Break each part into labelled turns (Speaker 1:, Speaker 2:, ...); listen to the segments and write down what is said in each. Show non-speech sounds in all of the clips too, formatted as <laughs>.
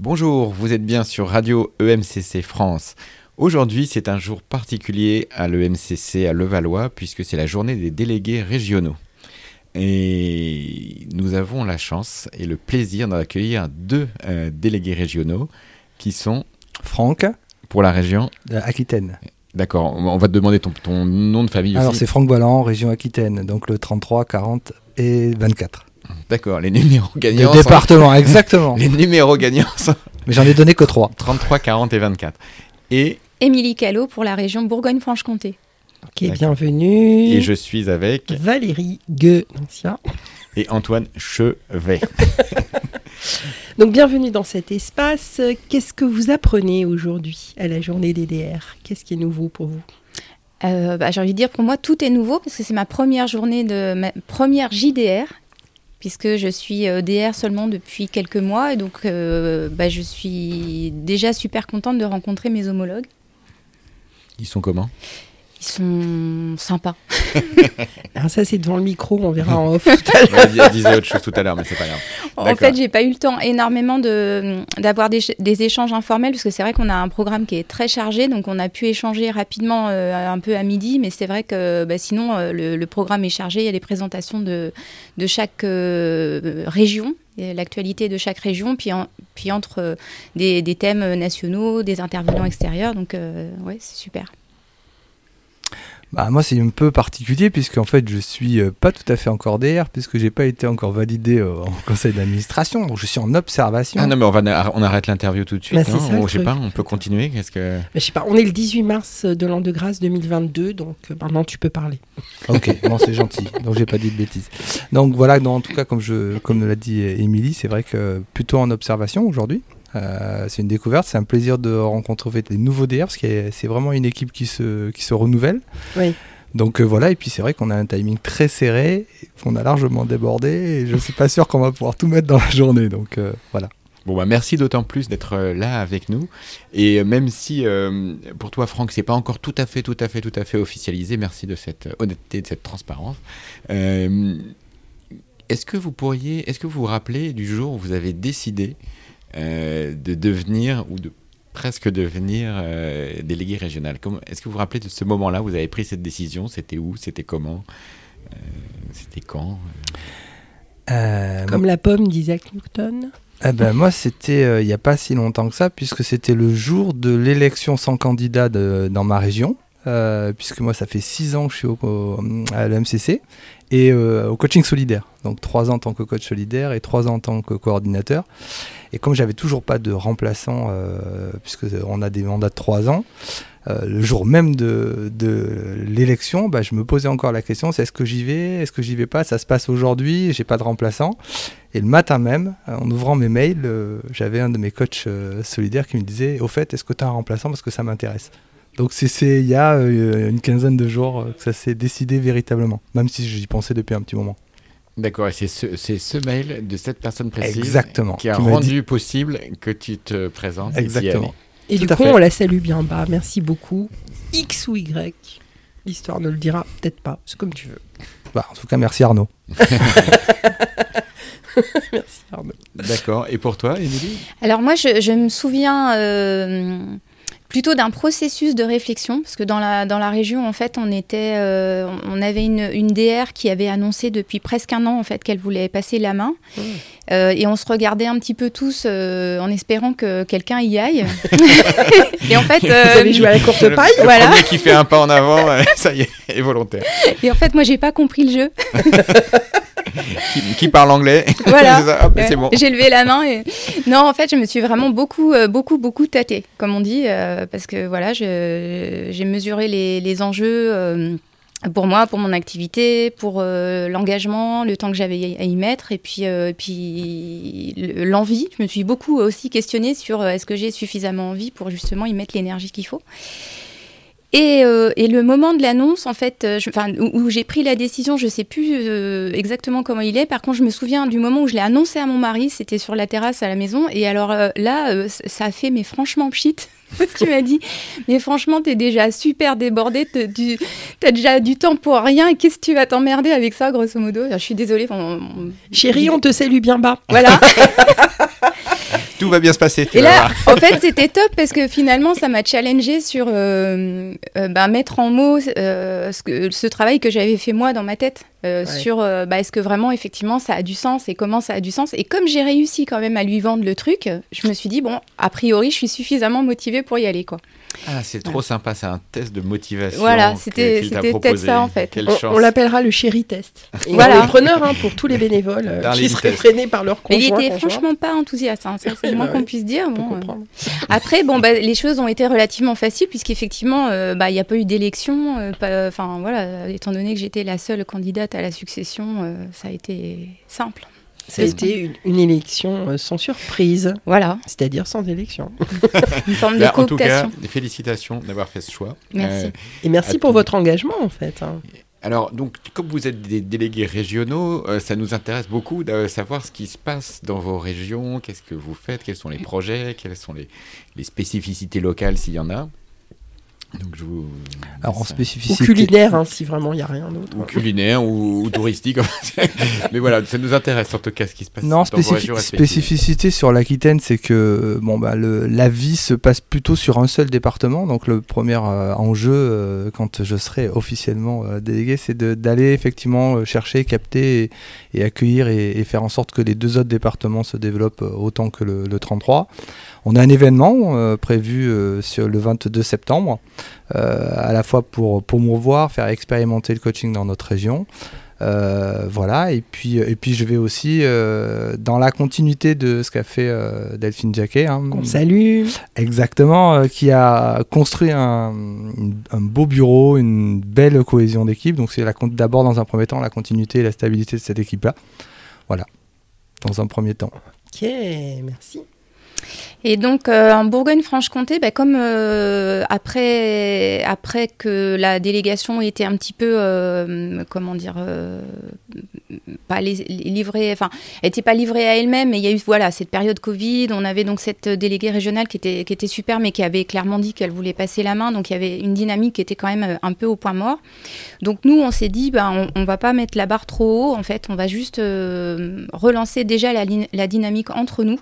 Speaker 1: Bonjour, vous êtes bien sur Radio EMCC France. Aujourd'hui, c'est un jour particulier à l'EMCC à Levallois puisque c'est la journée des délégués régionaux. Et nous avons la chance et le plaisir d'accueillir deux euh, délégués régionaux qui sont
Speaker 2: Franck
Speaker 1: pour la région
Speaker 2: Aquitaine.
Speaker 1: D'accord, on va te demander ton, ton nom de famille
Speaker 2: Alors c'est Franck Ballan, région Aquitaine, donc le 33, 40 et 24.
Speaker 1: D'accord, les numéros gagnants.
Speaker 2: Le
Speaker 1: sont-
Speaker 2: département, exactement. <laughs>
Speaker 1: Les numéros gagnants sont
Speaker 2: Mais j'en ai donné que 3.
Speaker 1: 33, 40 et 24. Et,
Speaker 3: Émilie Callot pour la région Bourgogne-Franche-Comté.
Speaker 4: Ok,
Speaker 1: D'accord.
Speaker 4: bienvenue.
Speaker 1: et je suis avec
Speaker 4: Valérie Guenancia.
Speaker 1: et Antoine Chevet. <laughs>
Speaker 4: Donc, bienvenue dans cet espace. Qu'est-ce que vous apprenez aujourd'hui à la journée DDR Qu'est-ce qui est nouveau pour vous?
Speaker 3: Euh, bah, J'ai envie de dire, pour moi, tout est nouveau parce que c'est ma première journée de ma première JDR, puisque je suis euh, DR seulement depuis quelques mois. Et donc, euh, bah, je suis déjà super contente de rencontrer mes homologues.
Speaker 1: Ils sont comment?
Speaker 3: Ils sont sympas.
Speaker 4: Alors, <laughs> ça, c'est devant le micro, on verra en off tout à l'heure.
Speaker 1: Ouais, Elle disait autre chose tout à l'heure, mais c'est pas grave.
Speaker 3: En fait, j'ai pas eu le temps énormément de d'avoir des, des échanges informels parce que c'est vrai qu'on a un programme qui est très chargé, donc on a pu échanger rapidement euh, un peu à midi, mais c'est vrai que bah, sinon euh, le, le programme est chargé. Il y a des présentations de de chaque euh, région, l'actualité de chaque région, puis en- puis entre des, des thèmes nationaux, des intervenants extérieurs. Donc euh, ouais, c'est super.
Speaker 2: Bah, moi c'est un peu particulier puisque en fait je suis euh, pas tout à fait encore DR puisque j'ai pas été encore validé euh, en <laughs> conseil d'administration. Donc je suis en observation.
Speaker 1: Ah non, mais on, va, on arrête l'interview tout de suite.
Speaker 4: Bah,
Speaker 1: non
Speaker 4: ça, le
Speaker 1: Ou, je sais pas, on peut continuer. Qu'est-ce que
Speaker 4: Mais je sais pas, on est le 18 mars de l'an de grâce 2022, donc euh, maintenant tu peux parler.
Speaker 2: Ok, <laughs> bon c'est gentil. Donc j'ai pas dit de bêtises. Donc voilà, non, en tout cas comme je comme l'a dit euh, Émilie, c'est vrai que plutôt en observation aujourd'hui. Euh, c'est une découverte, c'est un plaisir de rencontrer des nouveaux DR parce que c'est vraiment une équipe qui se qui se renouvelle.
Speaker 4: Oui.
Speaker 2: Donc euh, voilà, et puis c'est vrai qu'on a un timing très serré, qu'on a largement débordé, et je suis pas sûr qu'on va pouvoir tout mettre dans la journée. Donc euh, voilà.
Speaker 1: Bon, bah, merci d'autant plus d'être là avec nous. Et même si euh, pour toi, Franck, c'est pas encore tout à fait, tout à fait, tout à fait officialisé, merci de cette honnêteté, de cette transparence. Euh, est-ce que vous pourriez, est-ce que vous vous rappelez du jour où vous avez décidé euh, de devenir ou de presque devenir euh, délégué régional. Est-ce que vous vous rappelez de ce moment-là où vous avez pris cette décision? C'était où? C'était comment? Euh, C'était quand?
Speaker 2: Euh,
Speaker 4: Comme la pomme d'Isaac Newton.
Speaker 2: Eh ben, moi, c'était euh, il n'y a pas si longtemps que ça, puisque c'était le jour de l'élection sans candidat de- dans ma région. Euh, puisque moi, ça fait six ans que je suis au, au- à l'EMCC et euh, au coaching solidaire. Donc trois ans en tant que coach solidaire et trois ans en tant que coordinateur. Et comme j'avais toujours pas de remplaçant, euh, puisque on a des mandats de trois ans, euh, le jour même de, l'élection, bah, je me posais encore la question c'est est-ce que j'y vais Est-ce que j'y vais pas Ça se passe aujourd'hui, j'ai pas de remplaçant. Et le matin même, en ouvrant mes mails, j'avais un de mes coachs solidaires qui me disait Au fait, est-ce que tu as un remplaçant Parce que ça m'intéresse. Donc c'est- il y a euh, une quinzaine de jours euh, que ça s'est décidé véritablement, même si j'y pensais depuis un petit moment.
Speaker 1: D'accord, et c'est ce, c'est ce mail de cette personne précise
Speaker 2: Exactement.
Speaker 1: qui a
Speaker 2: Qui
Speaker 1: rendu
Speaker 2: dit-
Speaker 1: possible que tu te présentes.
Speaker 2: Exactement.
Speaker 4: Et
Speaker 2: Tout
Speaker 4: du coup,
Speaker 2: fait.
Speaker 4: on la salue bien bas. Merci beaucoup. X ou Y. L'histoire ne le dira peut-être pas. C'est comme tu veux.
Speaker 2: Bah, en tout cas, merci Arnaud. <laughs> <laughs>
Speaker 4: Merci Arnaud.
Speaker 1: D'accord, et pour toi, Émilie?
Speaker 3: Alors moi, je, je me souviens euh, plutôt d'un processus de réflexion, parce que dans la, dans la région, en fait, on, était, euh, on avait une, une DR qui avait annoncé depuis presque un an en fait, qu'elle voulait passer la main.
Speaker 4: Mmh.
Speaker 3: Euh, et on se regardait un petit peu tous euh, en espérant que quelqu'un y aille. <laughs> et en fait,
Speaker 4: Vous
Speaker 3: euh,
Speaker 4: avez joué à la courte
Speaker 1: Le-
Speaker 4: paille
Speaker 1: Le
Speaker 3: Voilà.
Speaker 1: premier qui fait un pas en avant, euh, ça y est, est volontaire.
Speaker 3: et en fait, moi, j'ai pas compris le jeu. <laughs> <laughs>
Speaker 1: Qui, qui parle anglais <laughs>
Speaker 3: Voilà.
Speaker 1: C'est bon.
Speaker 3: J'ai levé la main et non, en fait, je me suis vraiment beaucoup, euh, beaucoup, beaucoup tâtée, comme on dit, euh, parce que voilà, j'ai mesuré les, les enjeux euh, pour moi, pour mon activité, pour euh, l'engagement, le temps que j'avais à y mettre, et puis, euh, et puis le- l'envie. Je me suis beaucoup aussi questionnée sur euh, est-ce que j'ai suffisamment envie pour justement y mettre l'énergie qu'il faut. Et, euh, et le moment de l'annonce, en fait, euh, je- enfin, où, où j'ai pris la décision, je sais plus euh, exactement comment il est. Par contre, je me souviens du moment où je l'ai annoncé à mon mari, c'était sur la terrasse à la maison. Et alors euh, là, ça a fait, mais franchement, pchit. <laughs> Parce qu'il m'a dit, mais franchement, t'es déjà super débordé, t'as déjà du temps pour rien. Qu'est-ce que tu vas t'emmerder avec ça, grosso modo? Je suis désolée. on- on-
Speaker 4: Chérie, on te salue bien bas.
Speaker 3: Voilà. <laughs>
Speaker 1: Tout va bien se passer.
Speaker 3: Et là, en fait, c'était top parce que finalement, ça m'a challengé sur euh, euh, bah, mettre en mots euh, ce, que, ce, travail que j'avais fait moi dans ma tête. Ouais. Sur bah, est-ce que vraiment, effectivement, ça a du sens et comment ça a du sens. Et comme j'ai réussi quand même à lui vendre le truc, je me suis dit, bon, a priori, je suis suffisamment motivée pour y aller. quoi.
Speaker 1: Ah, c'est trop ouais. sympa, c'est un test de motivation.
Speaker 3: Voilà, c'était peut-être ça en fait.
Speaker 4: On, on l'appellera le chéri test. <laughs> Et voilà. Preneur hein, pour tous les bénévoles euh, qui seraient freinés par leur conjoint.
Speaker 3: Mais il était franchement pas enthousiaste, hein, c'est le moins <laughs> qu'on puisse dire. Bon, euh... <laughs> Après, bon, bah, les choses ont été relativement faciles puisqu'effectivement, euh, bah, il n'y a pas eu d'élection. euh, Enfin voilà, étant donné que j'étais la seule candidate à la succession, euh, ça a été simple.
Speaker 4: Ça a été une, une, élection sans surprise.
Speaker 3: Voilà.
Speaker 4: C'est-à-dire sans élection. <laughs>
Speaker 3: une forme de
Speaker 1: bah, En tout
Speaker 3: cooptation.
Speaker 1: cas, félicitations d'avoir fait ce choix.
Speaker 3: Merci. Euh,
Speaker 4: Et merci pour votre engagement, en fait. Hein.
Speaker 1: Alors, donc, comme vous êtes des délégués régionaux, euh, ça nous intéresse beaucoup de savoir ce qui se passe dans vos régions, qu'est-ce que vous faites, quels sont les projets, quelles sont les, les spécificités locales s'il y en a? Donc je vous...
Speaker 2: Alors en spécificité.
Speaker 4: Ou culinaire, hein, si vraiment il n'y a rien d'autre.
Speaker 1: Ou culinaire, ou, ou touristique. <laughs> Mais voilà, ça nous intéresse en tout cas ce qui se passe.
Speaker 2: Non, dans spécifi vos spécificité sur l'Aquitaine, c'est que bon, bah, le, la vie se passe plutôt sur un seul département. Donc le premier euh, enjeu, euh, quand je serai officiellement euh, délégué, c'est d'aller effectivement chercher, capter et, et accueillir et, et, faire en sorte que les deux autres départements se développent autant que le, le 33. On a un événement euh, prévu euh, sur le 22 septembre, euh, à la fois pour promouvoir, faire expérimenter le coaching dans notre région. voilà, et puis, et puis je vais aussi, dans la continuité de ce qu'a fait Delphine Jacquet. Hein,
Speaker 4: Qu'on salue
Speaker 2: Exactement, qui a construit un, un, beau bureau, une belle cohésion d'équipe. Donc c'est d'abord dans un premier temps la continuité et la stabilité de cette équipe-là. Voilà, dans un premier temps.
Speaker 4: Ok, merci.
Speaker 3: Et donc euh, en Bourgogne-Franche-Comté, bah, comme euh, après, après que la délégation était un petit peu, euh, comment dire, pas livrée, enfin, elle n'était pas livrée à elle-même, mais il y a eu voilà cette période Covid. On avait donc cette déléguée régionale qui était qui était super, mais qui avait clairement dit qu'elle voulait passer la main. Donc il y avait une dynamique qui était quand même un peu au point mort. Donc nous, on s'est dit, bah, on, on va pas mettre la barre trop haut. En fait, on va juste relancer déjà la, la dynamique entre nous.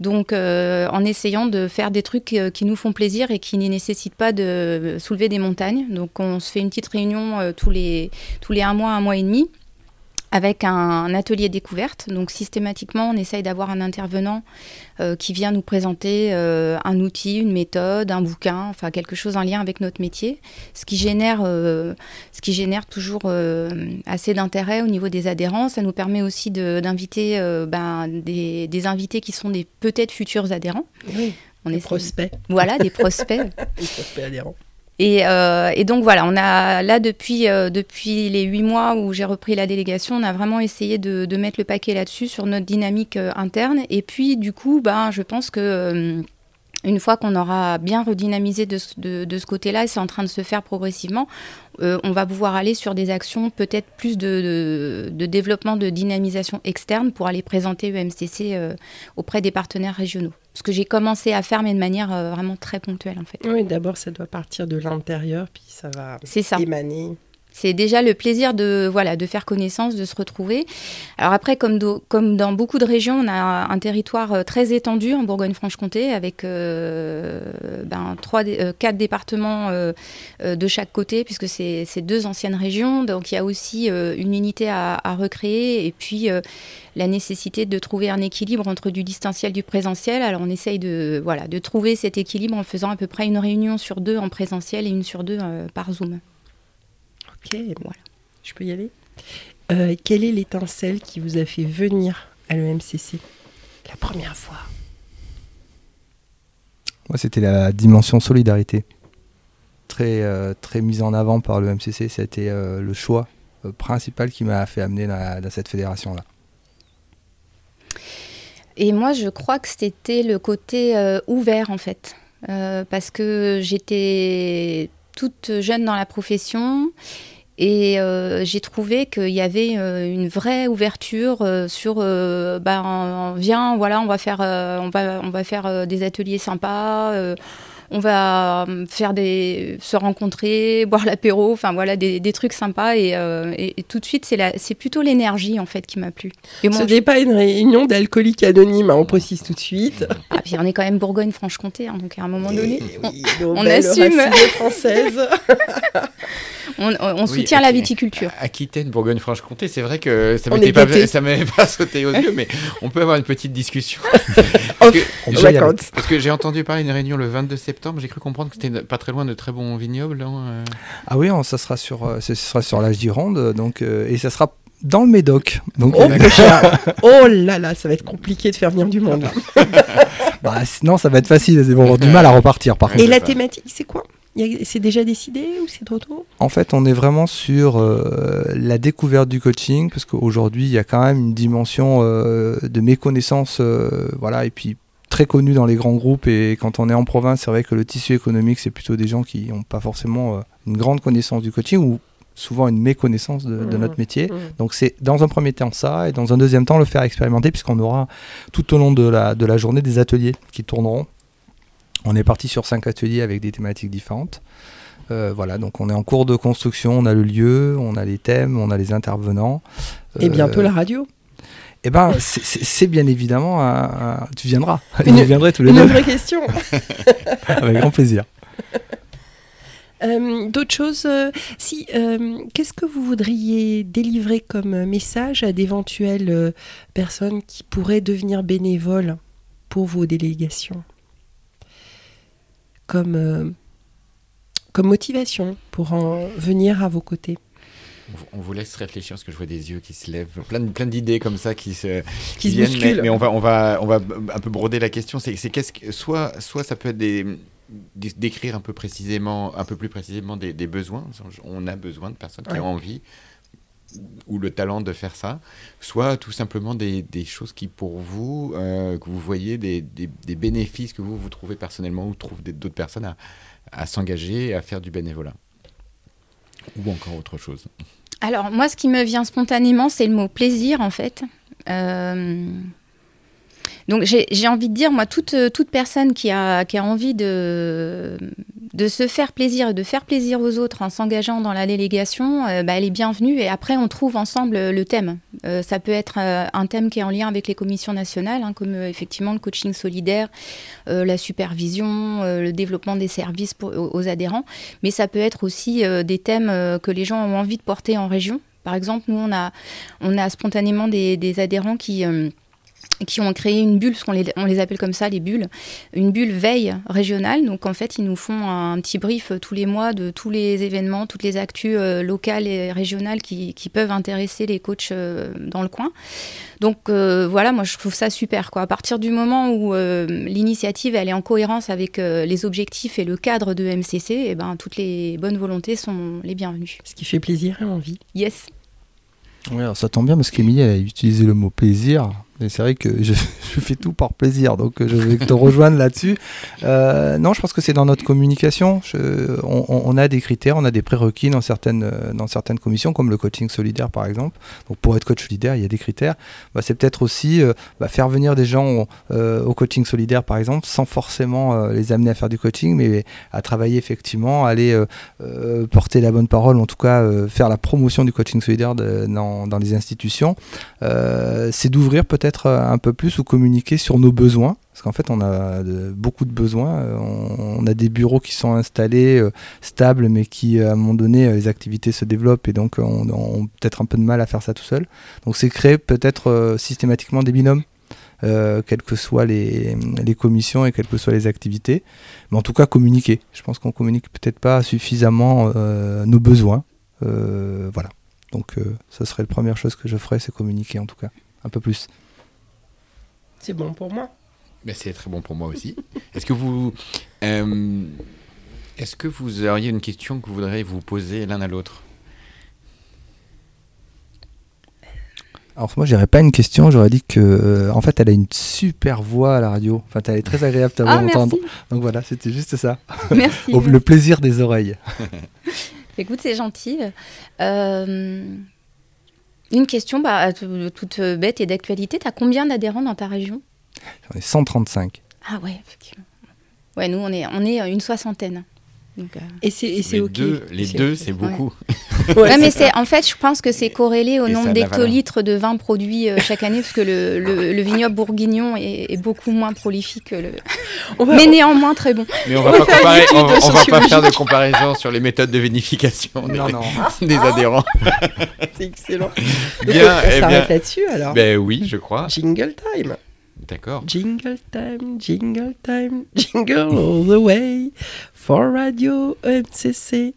Speaker 3: Donc, euh, en essayant de faire des trucs euh, qui nous font plaisir et qui ne nécessitent pas de soulever des montagnes. Donc, on se fait une petite réunion euh, tous, les, tous les un mois, un mois et demi avec un, atelier découverte. Donc systématiquement, on essaye d'avoir un intervenant euh, qui vient nous présenter euh, un outil, une méthode, un bouquin, enfin quelque chose en lien avec notre métier, ce qui génère, euh, ce qui génère toujours assez d'intérêt au niveau des adhérents. Ça nous permet aussi d'inviter de, ben, des, des, invités qui sont des peut-être futurs adhérents.
Speaker 4: Oui. On des est prospects.
Speaker 3: Voilà, des prospects. <laughs>
Speaker 4: des prospects adhérents.
Speaker 3: Et, euh, et, donc voilà, on a là depuis, euh, depuis les huit mois où j'ai repris la délégation, on a vraiment essayé de, de mettre le paquet là-dessus sur notre dynamique euh, interne. Et puis du coup, ben, je pense que une fois qu'on aura bien redynamisé de, de, de ce côté-là, et c'est en train de se faire progressivement, euh, on va pouvoir aller sur des actions peut-être plus de, de, de, développement de dynamisation externe pour aller présenter EMCC euh, auprès des partenaires régionaux. Ce que j'ai commencé à faire, mais de manière euh, vraiment très ponctuelle en fait.
Speaker 4: Oui, d'abord ça doit partir de l'intérieur, puis ça va
Speaker 3: ça.
Speaker 4: émaner.
Speaker 3: C'est déjà le plaisir de, voilà, de faire connaissance, de se retrouver. Alors après, comme, dans beaucoup de régions, on a un territoire très étendu en Bourgogne-Franche-Comté, avec euh, ben, trois, euh, quatre départements euh, de chaque côté, puisque c'est deux anciennes régions. Donc il y a aussi euh, une unité à, recréer, et puis euh, la nécessité de trouver un équilibre entre du distanciel et du présentiel. Alors on essaye de, voilà, de trouver cet équilibre en faisant à peu près une réunion sur deux en présentiel et une sur deux euh, par Zoom.
Speaker 4: Ok, voilà. Je peux y aller euh, Quelle est l'étincelle qui vous a fait venir à l'EMCC la première fois?
Speaker 2: Moi, c'était la dimension solidarité. Très, euh, très mise en avant par l'EMCC. C'était euh, le choix principal qui m'a fait amener dans, dans cette fédération-là.
Speaker 3: Et moi, je crois que c'était le côté euh, ouvert, en fait. Euh, parce que j'étais toute jeune dans la profession. Et euh, j'ai trouvé qu'il y avait une vraie ouverture sur ben, viens voilà on va faire on va on va faire des ateliers sympas on va euh, faire des, se rencontrer, <laughs> boire l'apéro, enfin voilà, des, des, trucs sympas. Et, euh, et, tout de suite, c'est, la, c'est plutôt l'énergie en fait qui m'a plu.
Speaker 4: Et Ce n'est pas une réunion d'alcooliques anonymes, hein, on précise tout de suite.
Speaker 3: Ah, puis on est quand même Bourgogne-Franche-Comté, hein, donc à un moment donné, oui, <laughs> on, on assume.
Speaker 4: française. <laughs>
Speaker 3: on, on oui, soutient la viticulture.
Speaker 1: Aquitaine, Bourgogne-Franche-Comté, c'est vrai que ça m'était pas, ça m'avait pas sauté aux yeux, mais on peut avoir une petite discussion. parce, que, parce que j'ai entendu parler d'une réunion le 22 septembre, j'ai cru comprendre que c'était pas très loin de très bons vignobles. Hein,
Speaker 2: ah oui, on, ça sera sur, euh, ce sera sur la Gironde, donc, euh, et ça sera dans le Médoc.
Speaker 4: Donc, oh, <laughs> oh, là là, ça va être compliqué de faire venir du monde. <laughs>
Speaker 2: bah, sinon, ça va être facile. Ils vont avoir du mal à repartir. Par
Speaker 4: Et la thématique, c'est quoi? C'est déjà décidé ou c'est trop tôt?
Speaker 2: En fait, on est vraiment sur euh, la découverte du coaching, parce qu'aujourd'hui, il y a quand même une dimension euh, de méconnaissance, euh, voilà, et puis très connue dans les grands groupes. Et quand on est en province, c'est vrai que le tissu économique, c'est plutôt des gens qui n'ont pas forcément une grande connaissance du coaching ou souvent une méconnaissance de, de mmh. notre métier. Mmh. Donc c'est dans un premier temps ça, et dans un deuxième temps le faire expérimenter, puisqu'on aura tout au long de la, de la journée des ateliers qui tourneront on est parti sur cinq ateliers avec des thématiques différentes. Euh, voilà, donc on est en cours de construction, on a le lieu, on a les thèmes, on a les intervenants.
Speaker 4: Et bientôt la radio
Speaker 2: eh ben, c'est bien évidemment, un, tu viendras. Une, tous les
Speaker 4: une vraie question. <laughs>
Speaker 2: Avec grand plaisir. <laughs>
Speaker 4: Euh, d'autres choses, euh, si, qu'est-ce que vous voudriez délivrer comme message à d'éventuelles personnes qui pourraient devenir bénévoles pour vos délégations? Comme, euh, comme motivation pour en venir à vos côtés
Speaker 1: on vous laisse réfléchir parce que je vois des yeux qui se lèvent, plein, plein d'idées comme ça qui se, qui, viennent. Mais, on va, on va, on va un peu broder la question. C'est, qu'est-ce que, soit, soit ça peut être des, d'écrire un peu précisément, un peu plus précisément des, des besoins. On a besoin de personnes qui ont envie ou le talent de faire ça, soit tout simplement des, des choses qui pour vous, euh, que vous voyez des, des, bénéfices que vous, vous trouvez personnellement ou trouvent d'autres personnes à, à s'engager et à faire du bénévolat. Ou encore autre chose.
Speaker 3: Alors moi, ce qui me vient spontanément, c'est le mot plaisir en fait. Euh, donc j'ai envie de dire, moi, toute, toute personne qui a, qui a envie de, de se faire plaisir et de faire plaisir aux autres en s'engageant dans la délégation, euh, bah, elle est bienvenue. Et après, on trouve ensemble le thème. Euh, ça peut être euh, un thème qui est en lien avec les commissions nationales, hein, comme effectivement le coaching solidaire, la supervision, le développement des services aux, adhérents. Mais ça peut être aussi des thèmes que les gens ont envie de porter en région. Par exemple, nous, on a, on a spontanément des adhérents qui qui ont créé une bulle, qu'on les, on les appelle comme ça, les bulles, une bulle veille régionale. Donc en fait, ils nous font un, petit brief tous les mois de tous les événements, toutes les actus euh, locales et régionales qui, qui, peuvent intéresser les coachs euh, dans le coin. Donc euh, voilà, moi je trouve ça super. Quoi. À partir du moment où l'initiative elle est en cohérence avec les objectifs et le cadre de MCC, et eh ben, toutes les bonnes volontés sont les bienvenues.
Speaker 4: Ce qui fait plaisir et envie.
Speaker 3: Yes.
Speaker 2: Oui, ça tombe bien parce qu'Emilie a utilisé le mot plaisir c'est vrai que je, je, fais tout par plaisir, donc euh, je vais te rejoindre <laughs> là-dessus. Euh, non, je pense que c'est dans notre communication. On, a des critères, on a des prérequis dans certaines, euh, dans certaines commissions, comme le coaching solidaire par exemple. Donc pour être coach solidaire, il y a des critères. Bah, c'est peut-être aussi bah, faire venir des gens au coaching solidaire par exemple, sans forcément les amener à faire du coaching, mais à travailler effectivement, aller porter la bonne parole, en tout cas faire la promotion du coaching solidaire dans, dans les institutions. c'est d'ouvrir peut-être un peu plus ou communiquer sur nos besoins parce qu'en fait on a beaucoup de besoins. Euh, on, a des bureaux qui sont installés euh, stables mais qui à un moment donné les activités se développent et donc on, on a peut-être un peu de mal à faire ça tout seul. Donc c'est créer peut-être systématiquement des binômes quelles que soient les, les, commissions et quelles que soient les activités. Mais en tout cas communiquer. Je pense qu'on communique peut-être pas suffisamment nos besoins voilà. Donc ça serait la première chose que je ferais c'est communiquer en tout cas un peu plus
Speaker 4: c'est bon pour moi.
Speaker 1: Mais c'est très bon pour moi aussi. <laughs> Est-ce que vous, euh, est-ce que vous auriez une question que vous voudriez vous poser l'un à l'autre?
Speaker 2: Alors moi, j'aurais pas une question. J'aurais dit que, euh, en fait, elle a une super voix à la radio. Enfin, elle est très agréable à ah, entendre. Donc voilà, c'était juste ça. <laughs>
Speaker 3: Merci. <laughs>
Speaker 2: le plaisir des oreilles.
Speaker 3: Écoute, c'est gentil. Euh, une question bah, toute bête et d'actualité. Tu as combien d'adhérents dans ta région?
Speaker 2: J'en ai 135.
Speaker 3: Ah ouais, effectivement. Ouais, nous, on est, on est une soixantaine. Donc, euh,
Speaker 4: Et c'est et c'est
Speaker 1: Les
Speaker 4: ok.
Speaker 1: deux, les
Speaker 4: C'est
Speaker 1: deux c'est beaucoup.
Speaker 4: Ouais,
Speaker 3: Ouais, mais
Speaker 4: c'est
Speaker 3: en fait, je pense que c'est corrélé au nombre d'hectolitres de vin produits euh, chaque année, parce que le, le, le vignoble bourguignon est, est beaucoup moins prolifique que le.
Speaker 4: Va-
Speaker 3: Mais néanmoins très bon.
Speaker 1: Mais on va pas comparer, on, on va pas faire de comparaison sur les méthodes de vinification des,
Speaker 2: Non, non. <laughs>
Speaker 1: des adhérents. <laughs>
Speaker 4: c'est excellent. Donc,
Speaker 1: Bien,
Speaker 4: on
Speaker 1: eh
Speaker 4: s'arrête
Speaker 1: bien.
Speaker 4: là-dessus alors.
Speaker 1: Ben oui, je crois.
Speaker 4: Jingle time.
Speaker 1: D'accord.
Speaker 4: Jingle time, jingle time, jingle all the way. For Radio MCC.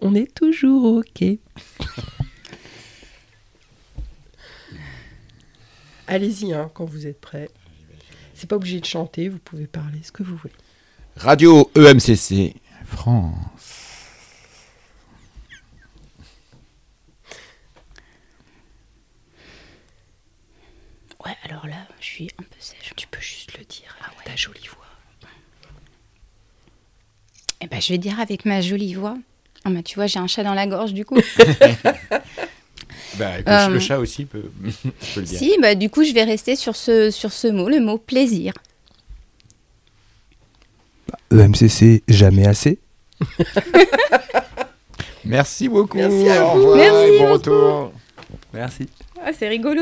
Speaker 4: On est toujours OK. Allez-y, hein, quand vous êtes prêts. C'est pas obligé de chanter, vous pouvez parler ce que vous voulez.
Speaker 1: Radio EMCC France.
Speaker 3: Ouais, alors là, je suis un peu sèche.
Speaker 4: Tu peux juste le dire avec ta jolie voix.
Speaker 3: Eh ben, je vais dire avec ma jolie voix. Ah, bah, tu vois, j'ai un chat dans la gorge du coup. <laughs>
Speaker 1: Bah, le,
Speaker 3: Euh,
Speaker 1: le chat aussi peut, <laughs> peut le dire.
Speaker 3: si, bah, du coup, je vais rester sur ce, sur ce mot, le mot plaisir.
Speaker 2: EMCC, jamais assez. <laughs>
Speaker 1: Merci beaucoup.
Speaker 4: Merci à
Speaker 1: Au
Speaker 4: vous.
Speaker 1: revoir
Speaker 3: Merci
Speaker 1: et bon
Speaker 3: beaucoup.
Speaker 1: retour.
Speaker 2: Merci.
Speaker 3: Ah, c'est rigolo.